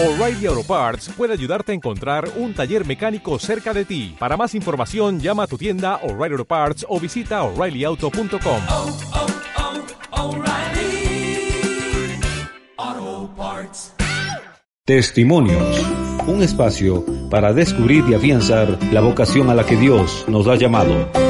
O'Reilly Auto Parts puede ayudarte a encontrar un taller mecánico cerca de ti. Para más información, llama a tu tienda O'Reilly Auto Parts o visita oreillyauto.com. oh, oh, O'Reilly Auto Parts. Testimonios. Un espacio para descubrir y afianzar la vocación a la que Dios nos ha llamado.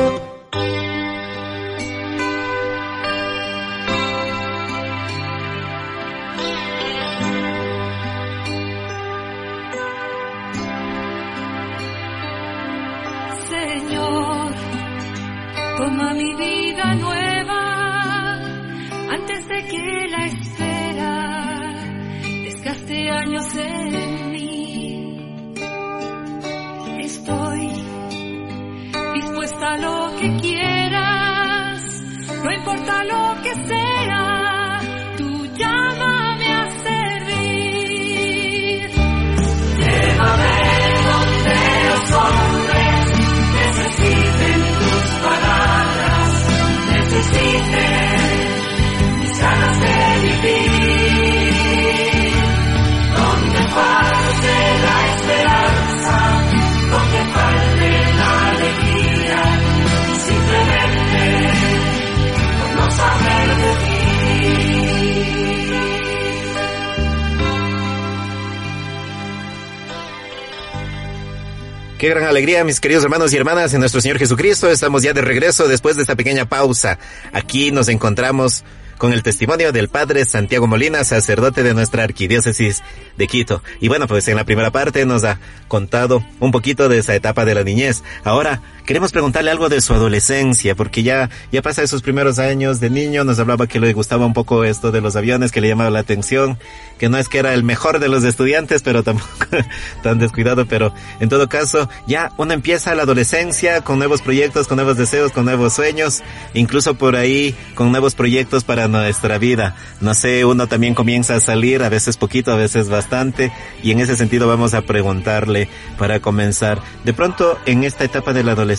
Qué gran alegría, mis queridos hermanos y hermanas, en nuestro Señor Jesucristo. Estamos ya de regreso después de esta pequeña pausa. Aquí nos encontramos con el testimonio del Padre Santiago Molina, sacerdote de nuestra Arquidiócesis de Quito. Y bueno, pues en la primera parte nos ha contado un poquito de esa etapa de la niñez. Ahora queremos preguntarle algo de su adolescencia, porque ya, ya pasa esos primeros años de niño, nos hablaba que le gustaba un poco esto de los aviones, que le llamaba la atención, que no es que era el mejor de los estudiantes, pero tampoco tan descuidado, pero en todo caso, ya uno empieza la adolescencia con nuevos proyectos, con nuevos deseos, con nuevos sueños, incluso por ahí con nuevos proyectos para nuestra vida. No sé, uno también comienza a salir, a veces poquito, a veces bastante, y en ese sentido vamos a preguntarle para comenzar. De pronto, en esta etapa de la adolescencia,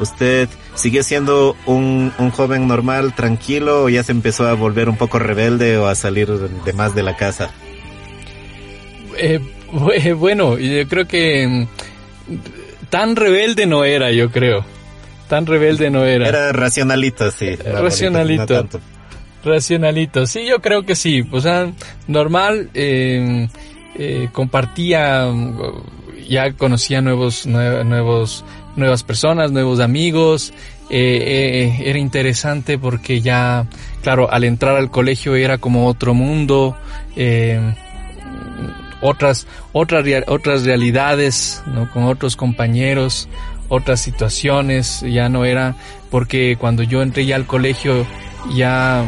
¿usted sigue siendo un, un joven normal, tranquilo, o ya se empezó a volver un poco rebelde o a salir de más de la casa? Eh, bu- bueno, yo creo que mm, tan rebelde no era, yo creo. Tan rebelde no era. Era racionalito, sí. la racionalito. bonita, no tanto. Racionalito, sí, yo creo que sí. O sea, normal, eh, eh, compartía, mm, ya conocía nuevos, nue- nuevos, nuevas personas, nuevos amigos. eh, eh, era interesante porque ya, claro, al entrar al colegio era como otro mundo. eh, otras otras otras realidades ¿no? con otros compañeros otras situaciones ya no era porque cuando yo entré ya al colegio ya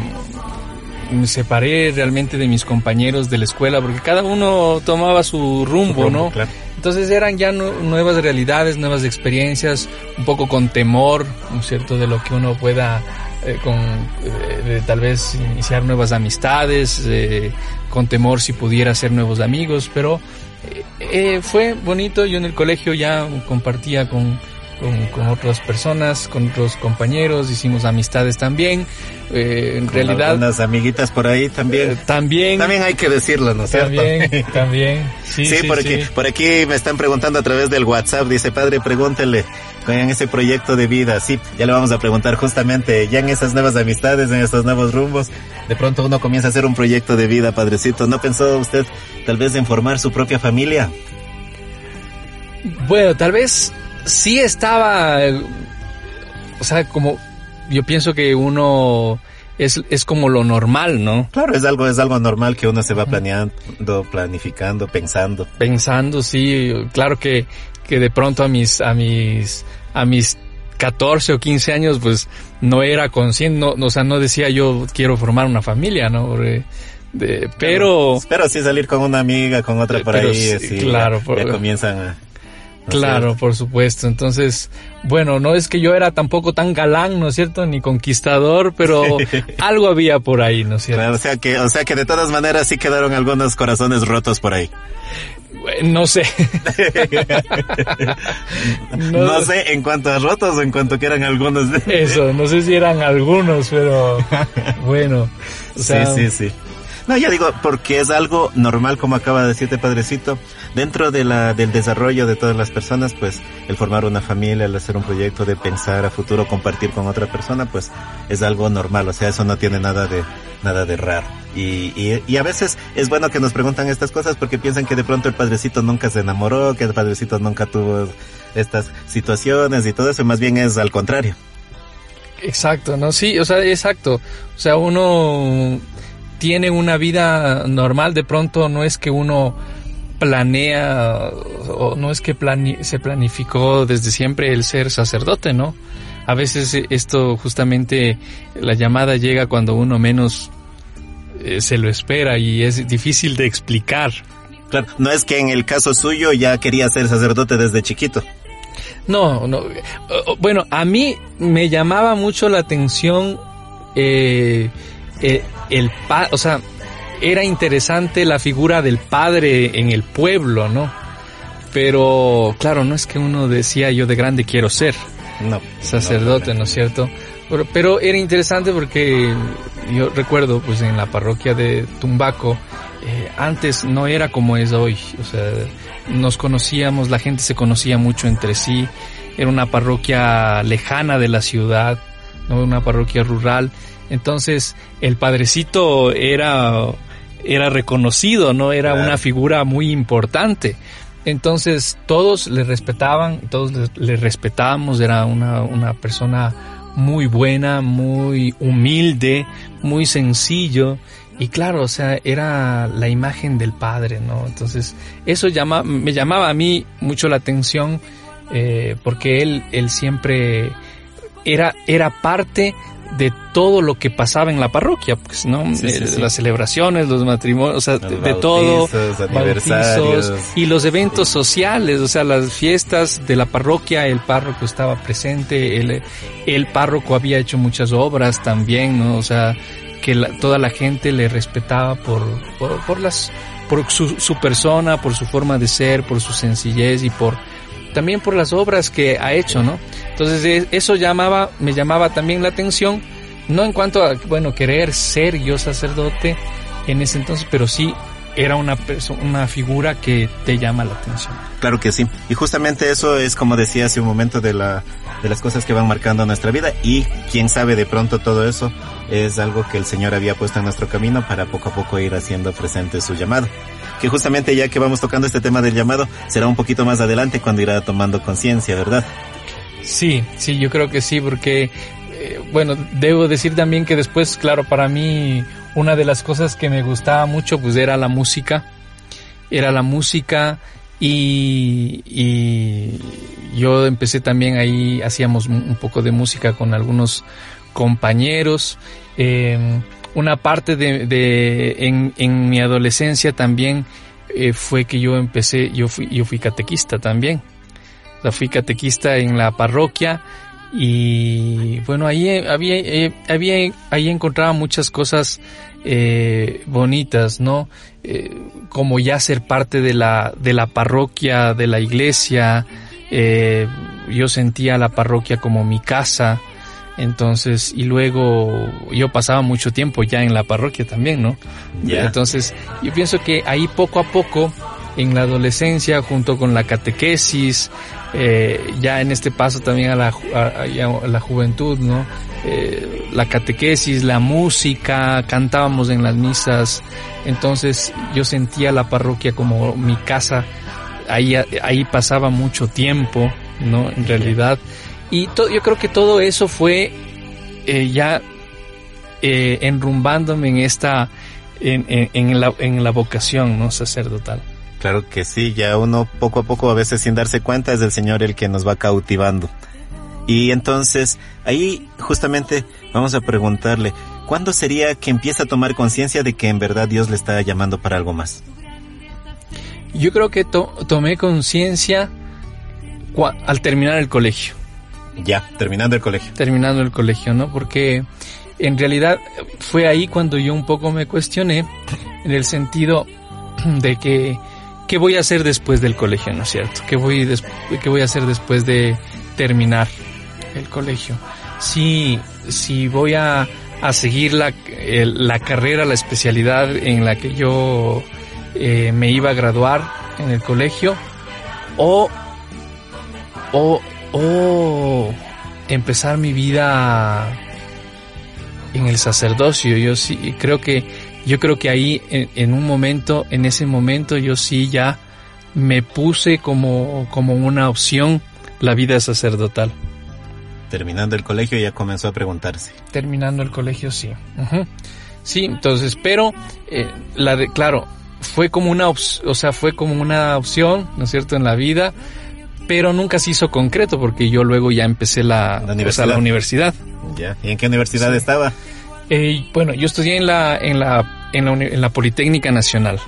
me separé realmente de mis compañeros de la escuela porque cada uno tomaba su rumbo, Rumbo, no claro. Entonces eran ya nu- nuevas realidades nuevas experiencias un poco con temor ¿no es cierto de lo que uno pueda eh, con eh, de tal vez iniciar nuevas amistades eh, con temor si pudiera hacer nuevos amigos pero fue bonito. Yo en el colegio ya compartía con, con, con otras personas con otros compañeros hicimos amistades también Eh, en Con realidad Algunas amiguitas por ahí también. eh, también También hay que decirlo, ¿no es cierto? también también sí, Sí, sí, por aquí, por aquí me están preguntando a través del WhatsApp, dice padre, pregúntele en ese proyecto de vida. Sí, ya le vamos a preguntar justamente, ya en esas nuevas amistades, en estos nuevos rumbos, de pronto uno comienza a hacer un proyecto de vida, padrecito. ¿No pensó usted tal vez en formar su propia familia? Bueno, tal vez sí estaba, eh, o sea, como yo pienso que uno es, es como lo normal, ¿no? Claro, es algo, es algo normal que uno se va planeando, planificando, pensando. Pensando, sí, claro que, que de pronto a mis, a mis, a mis 14 o 15 años, pues no era consciente, no, o sea, no decía yo quiero formar una familia, ¿no? Porque, de- pero, Pero sí salir con una amiga, con otra por Pero ahí, sí, así, claro, ya, por- ya comienzan a... ¿no es Claro, por supuesto. Entonces, bueno, no es que yo era tampoco tan galán, ¿no es cierto? Ni conquistador, pero algo había por ahí, ¿no es cierto? Claro, o sea que, o sea que de todas maneras sí quedaron algunos corazones rotos por ahí. No sé. No, sé en cuanto a rotos o en cuanto que eran algunos. Eso, no sé si eran algunos, pero bueno. O sea, sí, sí, sí. No, yo digo, porque es algo normal, como acaba de decirte, Padrecito, dentro de la, del desarrollo de todas las personas, pues el formar una familia, el hacer un proyecto, de pensar a futuro, compartir con otra persona, pues es algo normal, o sea, eso no tiene nada de, nada de raro. Y, y, y a veces es bueno que nos preguntan estas cosas porque piensan que de pronto el Padrecito nunca se enamoró, que el Padrecito nunca tuvo estas situaciones y todo eso, más bien es al contrario. Exacto, ¿no? Sí, o sea, exacto. O sea, uno tiene una vida normal, de pronto no es que uno planea o no es que plani se planificó desde siempre el ser sacerdote, ¿no? A veces esto justamente la llamada llega cuando uno menos eh, se lo espera y es difícil de explicar. Claro, no es que en el caso suyo ya quería ser sacerdote desde chiquito. No, no. Bueno, a mí me llamaba mucho la atención eh, eh, el pa o sea, era interesante la figura del padre en el pueblo, ¿no? Pero claro, no es que uno decía yo de grande quiero ser No. sacerdote, ¿no es cierto? Pero, pero era interesante porque yo recuerdo, pues en la parroquia de Tumbaco, eh, antes no era como es hoy, o sea, nos conocíamos, la gente se conocía mucho entre sí, era una parroquia lejana de la ciudad, no una parroquia rural, entonces el padrecito era era reconocido, no era Claro. una figura muy importante. Entonces todos le respetaban, todos le, le respetábamos, era una, una persona muy buena, muy humilde, muy sencillo. Y claro, o sea, era la imagen del padre, ¿no? Entonces, eso llama, me llamaba a mí mucho la atención, eh, porque él, él siempre era, era parte de todo lo que pasaba en la parroquia, pues, ¿no? Sí, sí, Eh, sí. Las celebraciones, los matrimonios, o sea, de, Los de todo, bautizos, aniversarios. bautizos y los eventos sociales, o sea, las fiestas de la parroquia, el párroco estaba presente, el, el párroco había hecho muchas obras también, ¿no? O sea, que la- toda la gente le respetaba por, por, por las, por su, su persona, por su forma de ser, por su sencillez y por, también por las obras que ha hecho, ¿no? Entonces eh, eso llamaba, me llamaba también la atención, no en cuanto a, bueno, querer ser yo sacerdote en ese entonces, pero sí era una persona, una figura que te llama la atención. Claro que sí. Y justamente eso es como decía hace un momento de la de las cosas que van marcando nuestra vida y quién sabe de pronto todo eso es algo que el Señor había puesto en nuestro camino para poco a poco ir haciendo presente su llamado. Que justamente ya que vamos tocando este tema del llamado será un poquito más adelante cuando irá tomando conciencia, ¿verdad? Sí, sí, yo creo que sí, porque, eh, bueno, debo decir también que después, claro, para mí una de las cosas que me gustaba mucho, pues era la música, era la música y, y yo empecé también ahí, hacíamos un poco de música con algunos compañeros. eh, una parte de, de en, en mi adolescencia también eh, fue que yo empecé, yo fui, yo fui catequista también. O fui catequista en la parroquia y bueno, ahí eh, había, eh, había, ahí encontraba muchas cosas eh, bonitas, ¿no? Como ya ser parte de la, de la parroquia, de la iglesia, yo sentía la parroquia como mi casa, entonces, y luego yo pasaba mucho tiempo ya en la parroquia también, ¿no? Entonces, yo pienso que ahí poco a poco, en la adolescencia, junto con la catequesis, eh, ya en este paso también a la, a la juventud, ¿no? Eh, la catequesis, la música, cantábamos en las misas, entonces yo sentía la parroquia como mi casa, ahí, ahí pasaba mucho tiempo, ¿no? En realidad. Y to- yo creo que todo eso fue eh, ya eh, enrumbándome en esta, en, en, en la, en la vocación, ¿no? Sacerdotal. Claro que sí, ya uno poco a poco, a veces sin darse cuenta, es el Señor el que nos va cautivando. Y entonces, ahí justamente vamos a preguntarle, ¿cuándo sería que empieza a tomar conciencia de que en verdad Dios le está llamando para algo más? Yo creo que to- tomé conciencia al terminar el colegio. Ya, terminando el colegio. terminando el colegio, ¿no? Porque en realidad fue ahí cuando yo un poco me cuestioné en el sentido de que qué voy a hacer después del colegio, ¿no es cierto? ¿Qué voy qué voy a hacer después de terminar el colegio? Si si voy a a seguir la, la carrera, la especialidad en la que yo eh, me iba a graduar en el colegio o, o, o empezar mi vida en el sacerdocio. Yo sí creo que yo creo que ahí en, en un momento, en ese momento yo sí ya me puse como como una opción la vida sacerdotal. Terminando el colegio ya comenzó a preguntarse. Terminando el colegio, sí. Ujú. Sí, entonces, pero eh, la de, claro, fue como una, o sea, fue como una opción, ¿no es cierto?, en la vida, pero nunca se hizo concreto porque yo luego ya empecé la, La o sea, universidad. la universidad. Ya. ¿Y en qué universidad Sí. estaba? Eh, bueno, yo estudié en la, en la, en la, uni- en la Politécnica Nacional.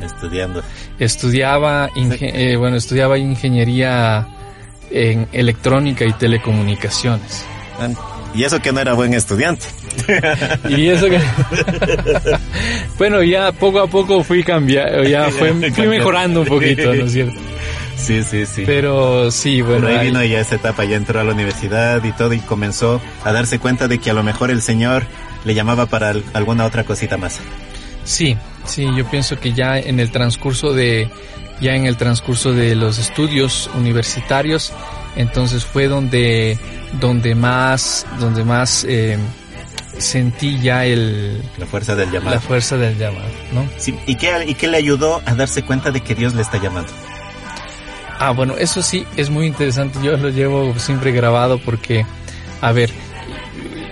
Estudiando. Estudiaba, eh, bueno, estudiaba ingeniería en electrónica y telecomunicaciones. Y eso que no era buen estudiante. Y eso que... bueno, ya poco a poco fui cambiando, ya fue, fui mejorando un poquito, ¿no es cierto? Sí, sí, sí. Pero sí, bueno, Pero ahí ahí- vino ya esa etapa, ya entró a la universidad y todo y comenzó a darse cuenta de que a lo mejor el Señor le llamaba para al- alguna otra cosita más. sí, sí, yo pienso que ya en el transcurso de, ya en el transcurso de los estudios universitarios, entonces fue donde, donde más, donde más eh, sentí ya el, La fuerza del llamado. la fuerza del llamado, ¿no? Sí, ¿y, qué, ¿Y qué le ayudó a darse cuenta de que Dios le está llamando? Ah, bueno, eso sí es muy interesante. Yo lo llevo siempre grabado porque, a ver,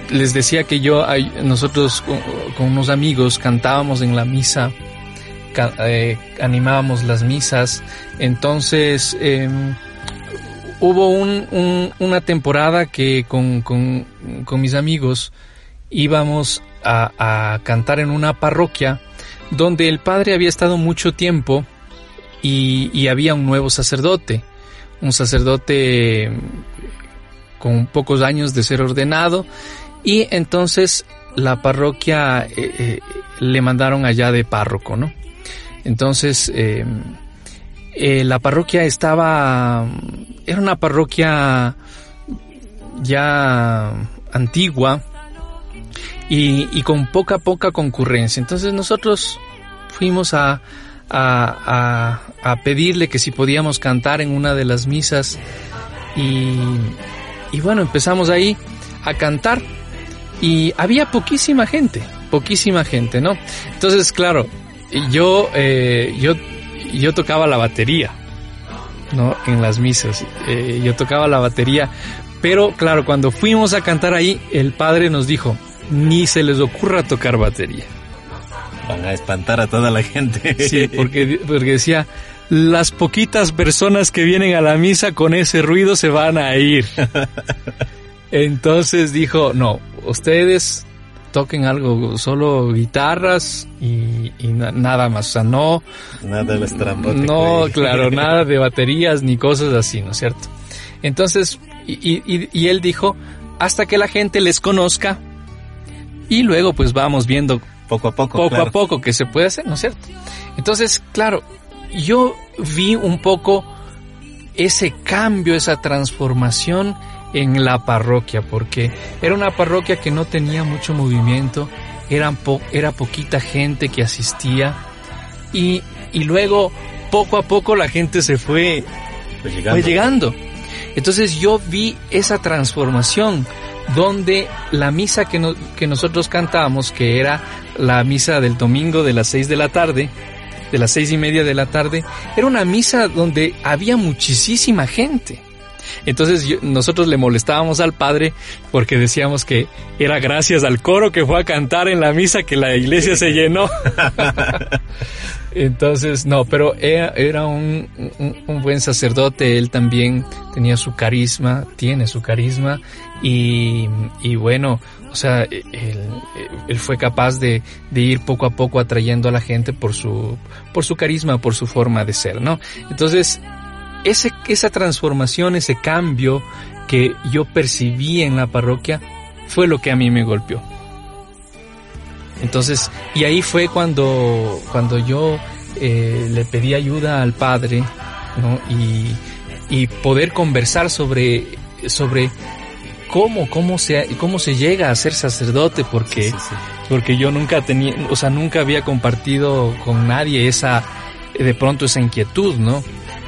les decía que yo, nosotros con, unos amigos cantábamos en la misa, eh, animábamos las misas. Entonces, eh, hubo un- un- una temporada que con, con- con mis amigos íbamos a cantar en una parroquia donde el padre había estado mucho tiempo y, había un nuevo sacerdote, un sacerdote con pocos años de ser ordenado y entonces la parroquia eh, eh, le mandaron allá de párroco, ¿no? Entonces eh, la parroquia estaba, era una parroquia ya antigua y, y con poca poca concurrencia. Entonces nosotros fuimos a, a, a, a pedirle que si podíamos cantar en una de las misas y, y bueno, empezamos ahí a cantar y había poquísima gente, poquísima gente, ¿no? Entonces, claro, yo, eh, yo, yo tocaba la batería, ¿no? En las misas, eh, yo tocaba la batería, pero claro, cuando fuimos a cantar ahí, el padre nos dijo, ni se les ocurra tocar batería. Van a espantar a toda la gente. Sí, porque, porque decía, las poquitas personas que vienen a la misa con ese ruido se van a ir. Entonces dijo, no, ustedes toquen algo, solo guitarras y, y na- nada más, o sea, no, Nada de no, claro, nada de baterías ni cosas así, ¿no es cierto? Entonces, y, y- y- y él dijo, hasta que la gente les conozca y luego pues vamos viendo Poco a poco. poco claro. a poco que se puede hacer, ¿no es cierto? Entonces, claro, yo vi un poco ese cambio, esa transformación en la parroquia, porque era una parroquia que no tenía mucho movimiento, eran po- era poquita gente que asistía y, y luego poco a poco la gente se fue llegando. fue llegando. Entonces yo vi esa transformación donde la misa que, no- que nosotros cantábamos, que era la misa del domingo de las seis de la tarde, de las seis y media de la tarde, era una misa donde había muchísima gente. Entonces nosotros le molestábamos al padre porque decíamos que era gracias al coro que fue a cantar en la misa que la iglesia se llenó. Entonces, no, pero era, un, un- buen sacerdote, él también tenía su carisma, tiene su carisma y, y bueno, o sea, él, fue capaz de, de ir poco a poco atrayendo a la gente por su, por su carisma, por su forma de ser, ¿no? Entonces, ese, esa transformación, ese cambio que yo percibí en la parroquia fue lo que a mí me golpeó. Entonces, y ahí fue cuando, cuando yo eh, le pedí ayuda al padre, ¿no? Y, y poder conversar sobre, sobre cómo, cómo se, cómo se llega a ser sacerdote, porque, Sí, sí, sí. porque yo nunca tenía, o sea, nunca había compartido con nadie esa, de pronto esa inquietud, ¿no?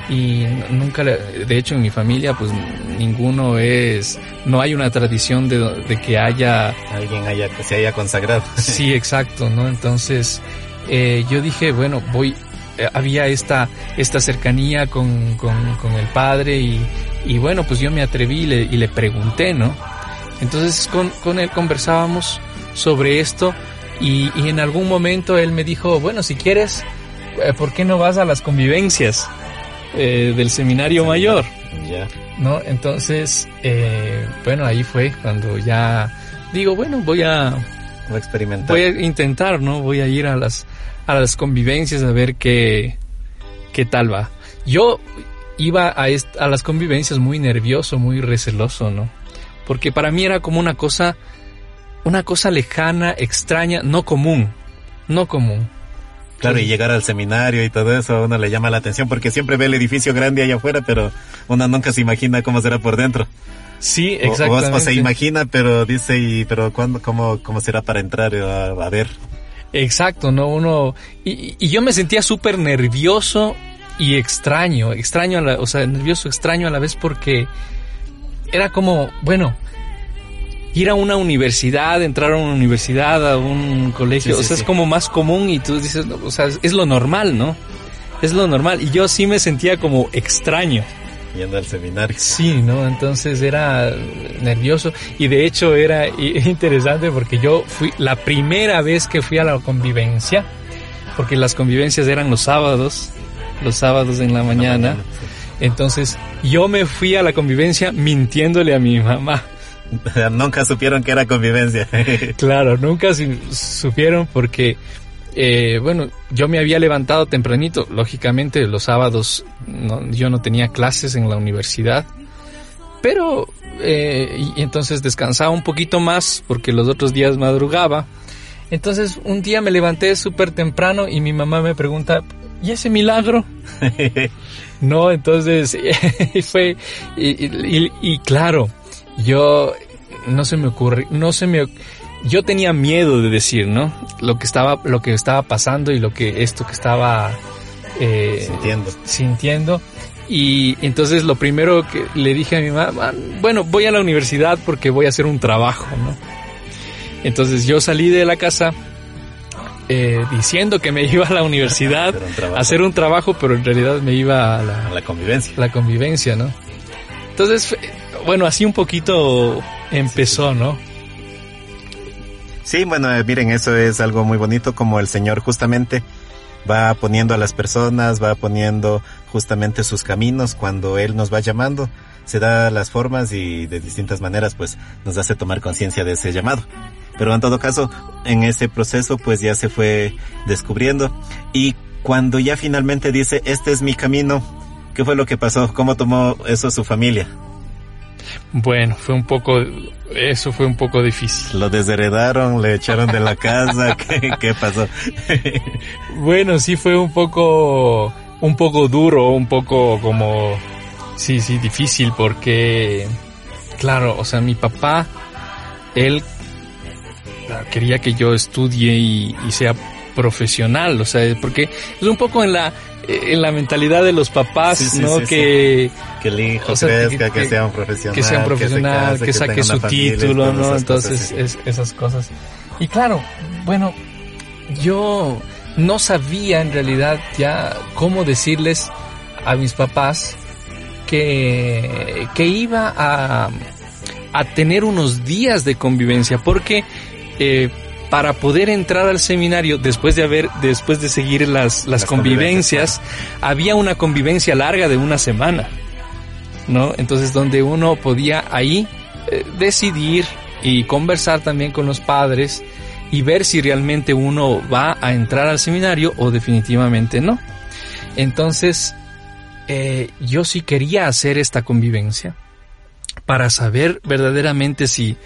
Y nunca, le- de hecho en mi familia, pues ninguno es, no hay una tradición de, de que haya Alguien haya, que se haya consagrado. Sí, exacto, ¿no? Entonces, eh, yo dije, bueno, voy, eh, había esta, esta cercanía con, con, con el padre y, y bueno, pues yo me atreví y le, y le pregunté, ¿no? Entonces con, con él conversábamos sobre esto y, y en algún momento él me dijo, bueno, si quieres, eh, ¿por qué no vas a las convivencias eh, del seminario mayor? Ya. ¿no? Entonces, eh, bueno, ahí fue cuando ya digo, bueno, voy a, Voy a experimentar. voy a intentar, ¿no? Voy a ir a las, a las convivencias a ver qué, qué tal va. Yo iba a, est- a las convivencias muy nervioso, muy receloso, ¿no? Porque para mí era como una cosa, una cosa lejana, extraña, no común, no común. Claro, y llegar al seminario y todo eso a uno le llama la atención porque siempre ve el edificio grande allá afuera, pero uno nunca se imagina cómo será por dentro. Sí, O- o- exactamente. O, se imagina, pero dice, y, pero ¿cuándo, cómo, cómo será para entrar a, a ver? Exacto, ¿no? Uno... Y, y yo me sentía súper nervioso y extraño, extraño, a la, o sea, nervioso, extraño a la vez porque era como, bueno, ir a una universidad, entrar a una universidad, a un colegio, Sí, o sea, sí. es como más común y tú dices, o sea, es lo normal, ¿no? Es lo normal. Y yo sí me sentía como extraño. Yendo al seminario. Sí, ¿no? Entonces era nervioso y de hecho era interesante porque yo fui la primera vez que fui a la convivencia, porque las convivencias eran los sábados, los sábados en la mañana. Entonces yo me fui a la convivencia mintiéndole a mi mamá. Nunca supieron que era convivencia. Claro, nunca supieron porque, eh, bueno, yo me había levantado tempranito. Lógicamente, los sábados no- yo no tenía clases en la universidad. Pero, eh, y, entonces descansaba un poquito más porque los otros días madrugaba. Entonces, un día me levanté súper temprano y mi mamá me pregunta, ¿y ese milagro? No, entonces fue y, y- y claro, yo no se me ocurre, no se me yo tenía miedo de decir, ¿no? Lo que estaba lo que estaba pasando y lo que esto que estaba eh, Sintiendo. sintiendo y entonces lo primero que le dije a mi mamá, bueno, voy a la universidad porque voy a hacer un trabajo, ¿no? Entonces yo salí de la casa eh, diciendo que me iba a la universidad Hacer un trabajo. a hacer un trabajo, pero en realidad me iba a la, A la convivencia. la convivencia, ¿no? Entonces, bueno, así un poquito empezó, ¿no? Sí, bueno, eh, miren, eso es algo muy bonito como el Señor justamente va poniendo a las personas, va poniendo justamente sus caminos cuando Él nos va llamando, se da las formas y de distintas maneras pues nos hace tomar conciencia de ese llamado. Pero en todo caso, en ese proceso pues ya se fue descubriendo y cuando ya finalmente dice, este es mi camino, ¿qué fue lo que pasó? ¿Cómo tomó eso su familia? Bueno, fue un poco, eso fue un poco difícil. ¿Lo desheredaron? ¿Le echaron de la casa? ¿Qué, qué pasó? Bueno, sí fue un poco, un poco duro, un poco como, sí, sí, difícil porque, claro, o sea, mi papá, él quería que yo estudie y, y sea profesional, o sea, porque es un poco en la, en la mentalidad de los papás, Sí, sí, ¿no? sí, que, que el hijo O sea, que- crezca, que, que- sea un profesional. que sea un profesional, que, saque su título, ¿no? Entonces, cosas, sí. es- esas cosas. Y claro, bueno, yo no sabía en realidad ya cómo decirles a mis papás que, que iba a, a tener unos días de convivencia, porque eh, para poder entrar al seminario, después de haber, después de seguir las, las, Las convivencias, había una convivencia larga de una semana. ¿no? Entonces donde uno podía ahí eh, decidir y conversar también con los padres y ver si realmente uno va a entrar al seminario o definitivamente no. Entonces, eh, yo sí quería hacer esta convivencia para saber verdaderamente si,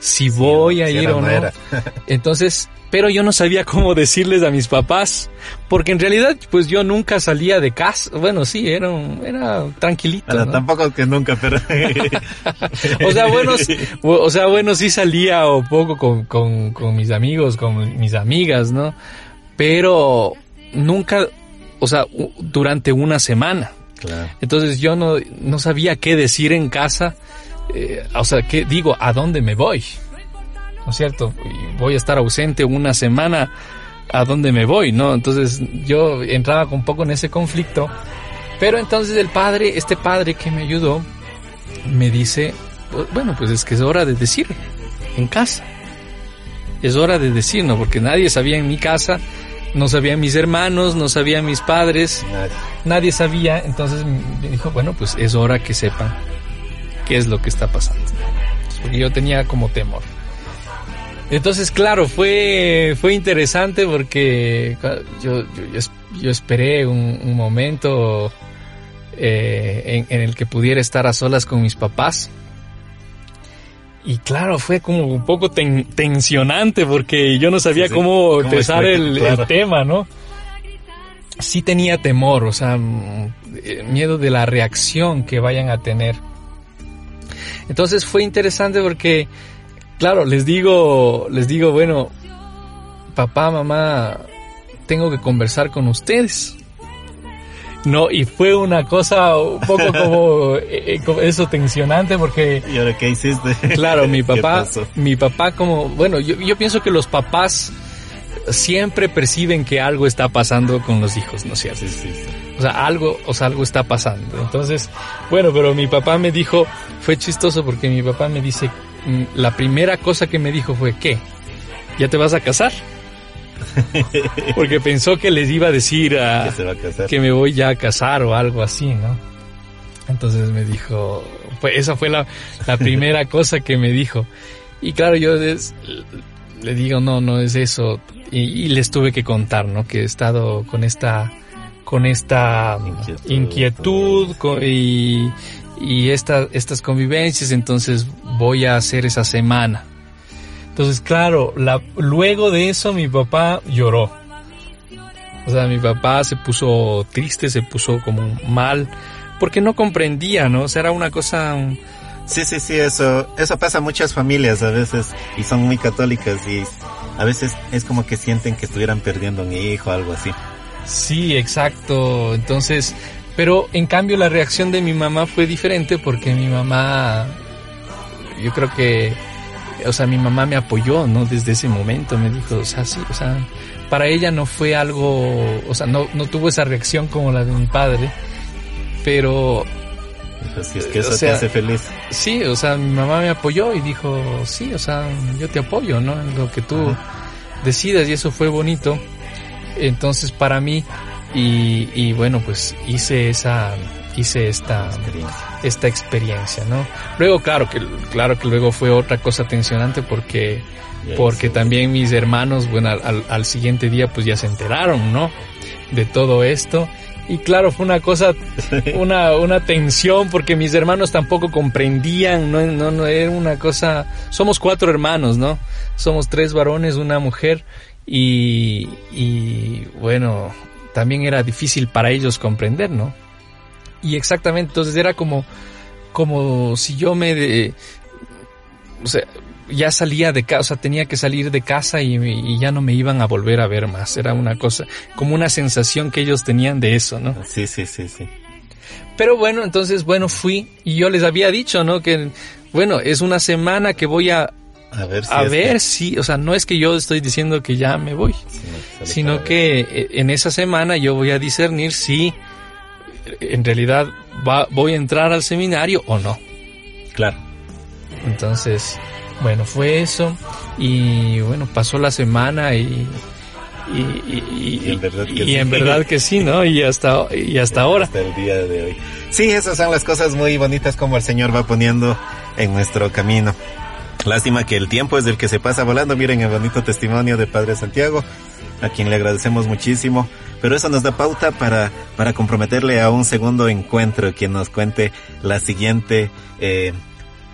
si voy a ir o o no. Entonces, pero yo no sabía cómo decirles a mis papás, porque en realidad pues yo nunca salía de casa, bueno sí, era, era tranquilito. Bueno, ¿no? tampoco que nunca, pero... o sea, bueno, o o sea, bueno, sí salía un poco con, con, con mis amigos, con mis amigas, ¿no? Pero nunca, o sea, durante una semana. Claro. Entonces yo no, no sabía qué decir en casa, eh, o sea, qué digo, ¿a dónde me voy? ¿No es cierto? Voy a estar ausente una semana, ¿a dónde me voy? ¿No? Entonces yo entraba un poco en ese conflicto, pero entonces el padre, este padre que me ayudó, me dice, "Bu- bueno, pues es que es hora de decir en casa. Es hora de decir, ¿no? Porque nadie sabía en mi casa, no sabían mis hermanos, no sabían mis padres, Nadie. nadie sabía, entonces me dijo, bueno, pues es hora que sepan qué es lo que está pasando. Porque yo tenía como temor. Entonces, claro, fue, fue interesante porque yo, yo, yo es- yo esperé un, un momento eh, en, en el que pudiera estar a solas con mis papás. Y claro, fue como un poco ten- tensionante porque yo no sabía Sí, sí. cómo ¿Cómo empezar el, el Claro. tema, ¿no? sí tenía temor, o sea, mm, eh, miedo de la reacción que vayan a tener. Entonces fue interesante porque, claro, les digo, les digo, bueno, papá, mamá, tengo que conversar con ustedes. No, y fue una cosa un poco como, eh, eh, como eso tensionante porque ¿Y ahora qué hiciste? Claro, mi ¿Qué papá, mi papá como, bueno, yo, yo pienso que los papás siempre perciben que algo está pasando con los hijos, ¿no es cierto? Sí, sí, sí. O sea, algo, o sea, algo está pasando. Entonces, bueno, pero mi papá me dijo, fue chistoso porque mi papá me dice, mm, la primera cosa que me dijo fue, ¿qué? ¿Ya te vas a casar? Porque pensó que les iba a decir a, Que se va a casar. que me voy ya a casar o algo así, ¿no? Entonces me dijo, pues esa fue la, la primera cosa que me dijo. Y claro, yo le digo, no, no es eso. Y, y les tuve que contar, ¿no? Que he estado con esta, con esta Inquietud. y, y esta, estas convivencias, entonces voy a hacer esa semana. Entonces, claro, la, luego de eso mi papá lloró. O sea, mi papá se puso triste, se puso como mal, porque no comprendía, ¿no? O sea, era una cosa... Sí, sí, sí, eso, eso pasa a muchas familias a veces y son muy católicas y a veces es como que sienten que estuvieran perdiendo un hijo o algo así. Sí, exacto. Entonces, pero en cambio la reacción de mi mamá fue diferente porque mi mamá, yo creo que, o sea, mi mamá me apoyó, ¿no? Desde ese momento me dijo, o sea, sí, o sea, para ella no fue algo, o sea, no, no tuvo esa reacción como la de mi padre, pero es que O eso sea, te hace feliz. Sí, o sea, mi mamá me apoyó y dijo, sí, o sea, yo te apoyo, ¿no? En lo que tú decidas y eso fue bonito. Entonces para mí, y, y bueno, pues hice esa, hice esta, Experiencia. esta experiencia, ¿no? Luego, claro que, claro que luego fue otra cosa tensionante porque, porque también mis hermanos, bueno, al- al, al siguiente día pues ya se enteraron, ¿no? De todo esto. Y claro, fue una cosa, una, una tensión porque mis hermanos tampoco comprendían, no, no, no, era una cosa, somos cuatro hermanos, ¿no? Somos tres varones, una mujer y, y bueno, también era difícil para ellos comprender, ¿no? Y exactamente, entonces era como, como si yo me, de, o sea, ya salía de casa, o sea, tenía que salir de casa y, y ya no me iban a volver a ver más. Era una cosa, como una sensación que ellos tenían de eso, ¿no? Sí, sí, sí, sí. Pero bueno, entonces, bueno, fui y yo les había dicho, ¿no? Que, bueno, es una semana que voy a, A ver si a ver que- si, o sea, no es que yo estoy diciendo que ya me voy, sino que eh, en esa semana yo voy a discernir si en realidad va, voy a entrar al seminario o no. Claro. Entonces, bueno, fue eso y bueno, pasó la semana y y, y- Y en verdad que y sí. en verdad que sí, ¿no? Y hasta y hasta ahora. Hasta el día de hoy. Sí, esas son las cosas muy bonitas como el Señor va poniendo en nuestro camino. Lástima que el tiempo es el que se pasa volando. Miren el bonito testimonio de Padre Santiago, a quien le agradecemos muchísimo. Pero eso nos da pauta para, para comprometerle a un segundo encuentro, quien nos cuente la siguiente, eh,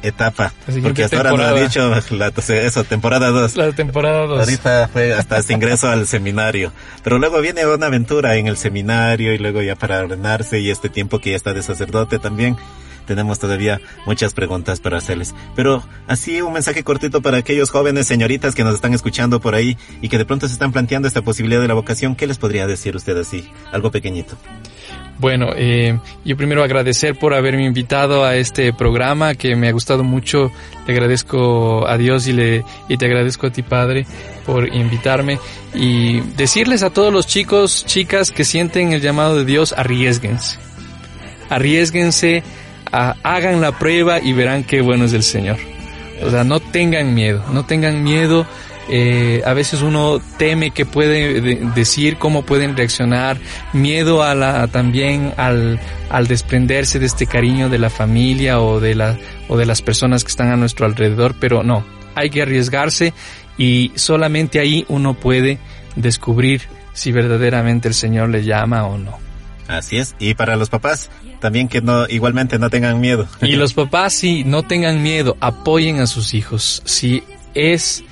etapa. La siguiente Porque hasta ahora no ha dicho la, eso, temporada 2. La temporada 2. Ahorita fue hasta este ingreso al seminario. Pero luego viene una aventura en el seminario y luego ya para ordenarse y este tiempo que ya está de sacerdote también. Tenemos todavía muchas preguntas para hacerles. Pero así un mensaje cortito para aquellos jóvenes señoritas que nos están escuchando por ahí y que de pronto se están planteando esta posibilidad de la vocación. ¿Qué les podría decir usted así? Algo pequeñito. Bueno, eh, yo primero agradecer por haberme invitado a este programa que me ha gustado mucho. Le agradezco a Dios y, le, y te agradezco a ti, Padre, por invitarme. Y decirles a todos los chicos, chicas que sienten el llamado de Dios, arriesguense. Arriesguense, a- hagan la prueba y verán qué bueno es el Señor. O sea, no tengan miedo, no tengan miedo. Eh, a veces uno teme que puede de- decir cómo pueden reaccionar, miedo a la, también al, al desprenderse de este cariño de la familia o de la, o de las personas que están a nuestro alrededor, pero no, hay que arriesgarse y solamente ahí uno puede descubrir si verdaderamente el Señor le llama o no. Así es. Y para los papás, también que no, igualmente no tengan miedo. Y los papás, sí, no tengan miedo, apoyen a sus hijos. Si es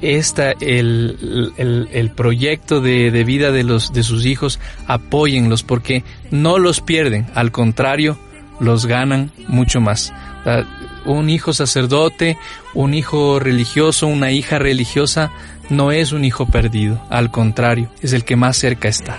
esta el, el, el proyecto de, de vida de los de sus hijos, apóyenlos porque no los pierden, al contrario, los ganan mucho más. Sea, Un hijo sacerdote, un hijo religioso, una hija religiosa, no es un hijo perdido, al contrario, es el que más cerca está.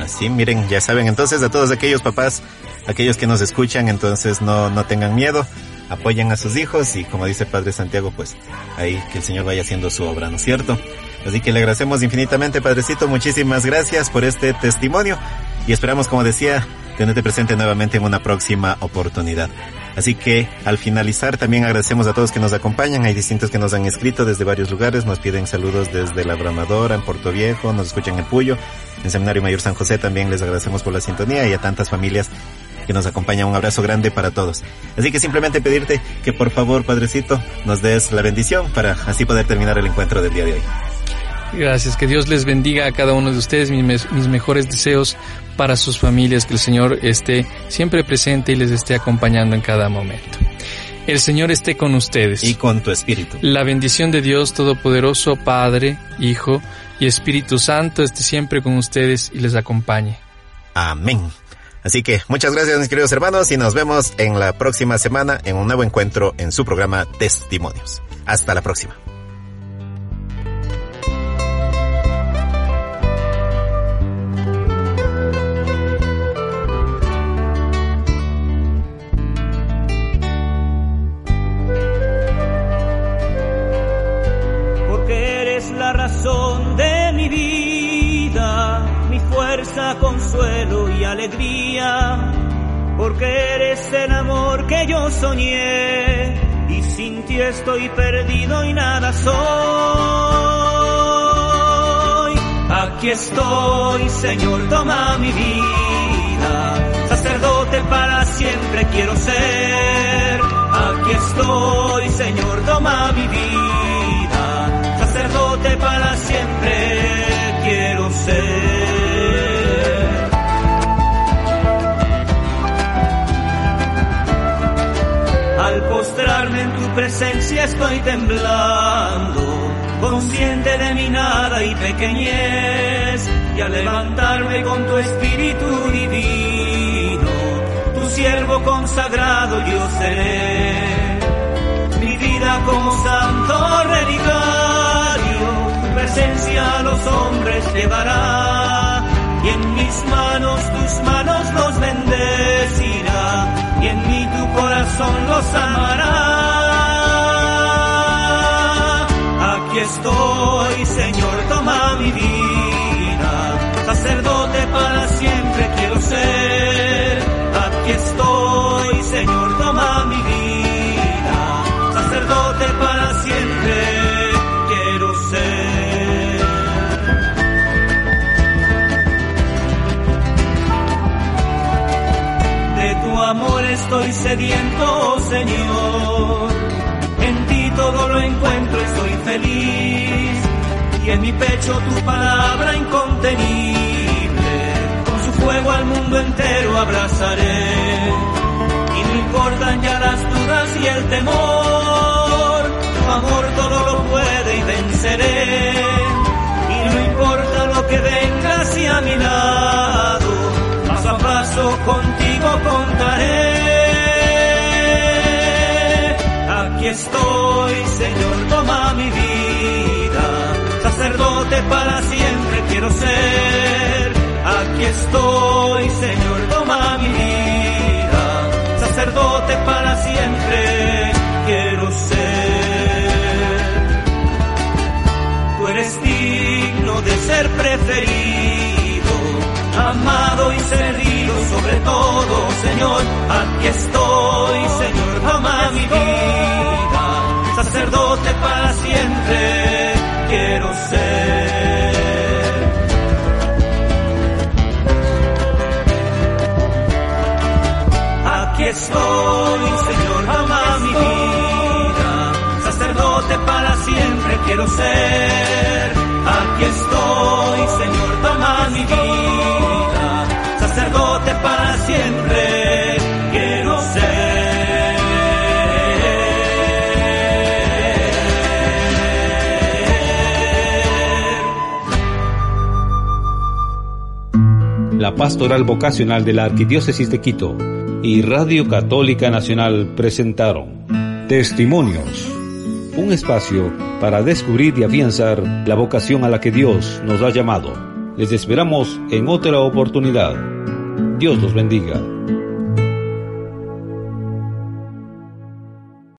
Así, miren, ya saben, entonces a todos aquellos papás, aquellos que nos escuchan, entonces no, no tengan miedo, apoyen a sus hijos y como dice Padre Santiago, pues ahí que el Señor vaya haciendo su obra, ¿no es cierto? Así que le agradecemos infinitamente, Padrecito, muchísimas gracias por este testimonio y esperamos, como decía, tenerte presente nuevamente en una próxima oportunidad. Así que al finalizar también agradecemos a todos que nos acompañan. Hay distintos que nos han escrito desde varios lugares. Nos piden saludos desde La Bramadora, en Puerto Viejo, nos escuchan en Puyo. En Seminario Mayor San José también les agradecemos por la sintonía y a tantas familias que nos acompañan. Un abrazo grande para todos. Así que simplemente pedirte que por favor, Padrecito, nos des la bendición para así poder terminar el encuentro del día de hoy. Gracias, que Dios les bendiga a cada uno de ustedes, mis mejores deseos para sus familias, que el Señor esté siempre presente y les esté acompañando en cada momento. El Señor esté con ustedes. Y con tu espíritu. La bendición de Dios Todopoderoso, Padre, Hijo y Espíritu Santo esté siempre con ustedes y les acompañe. Amén. Así que muchas gracias mis queridos hermanos y nos vemos en la próxima semana en un nuevo encuentro en su programa Testimonios. Hasta la próxima. Alegría, porque eres el amor que yo soñé y sin ti estoy perdido y nada soy. Aquí estoy, Señor, toma mi vida, sacerdote para siempre quiero ser. Aquí estoy, Señor, toma mi vida, sacerdote para siempre quiero ser. Postrarme en tu presencia estoy temblando, consciente de mi nada y pequeñez, y al levantarme con tu espíritu divino, tu siervo consagrado yo seré. Mi vida como santo relicario, tu presencia a los hombres llevará, y en mis manos tus manos los corazón los amará. Aquí estoy, Señor, toma mi vida, sacerdote para siempre quiero ser. Aquí estoy, sediento, Señor. En ti todo lo encuentro y soy feliz. Y en mi pecho tu palabra incontenible. Con su fuego al mundo entero abrazaré. Y no importan ya las dudas y el temor. Tu amor todo lo puede y venceré. Y no importa lo que venga hacia mi lado, estoy, Señor, toma mi vida. Sacerdote para siempre quiero ser. Aquí estoy, Señor, toma mi vida. Sacerdote para siempre quiero ser. Tú eres digno de ser preferido, amado y servido sobre todo, Señor. Aquí estoy, Señor, toma mi vida. Sacerdote para siempre quiero ser. Aquí estoy, Señor, toma mi vida. Sacerdote para siempre quiero ser. Aquí estoy, Señor, toma mi vida. Sacerdote para siempre Pastoral Vocacional de la Arquidiócesis de Quito y Radio Católica Nacional presentaron Testimonios, un espacio para descubrir y afianzar la vocación a la que Dios nos ha llamado. Les esperamos en otra oportunidad. Dios los bendiga.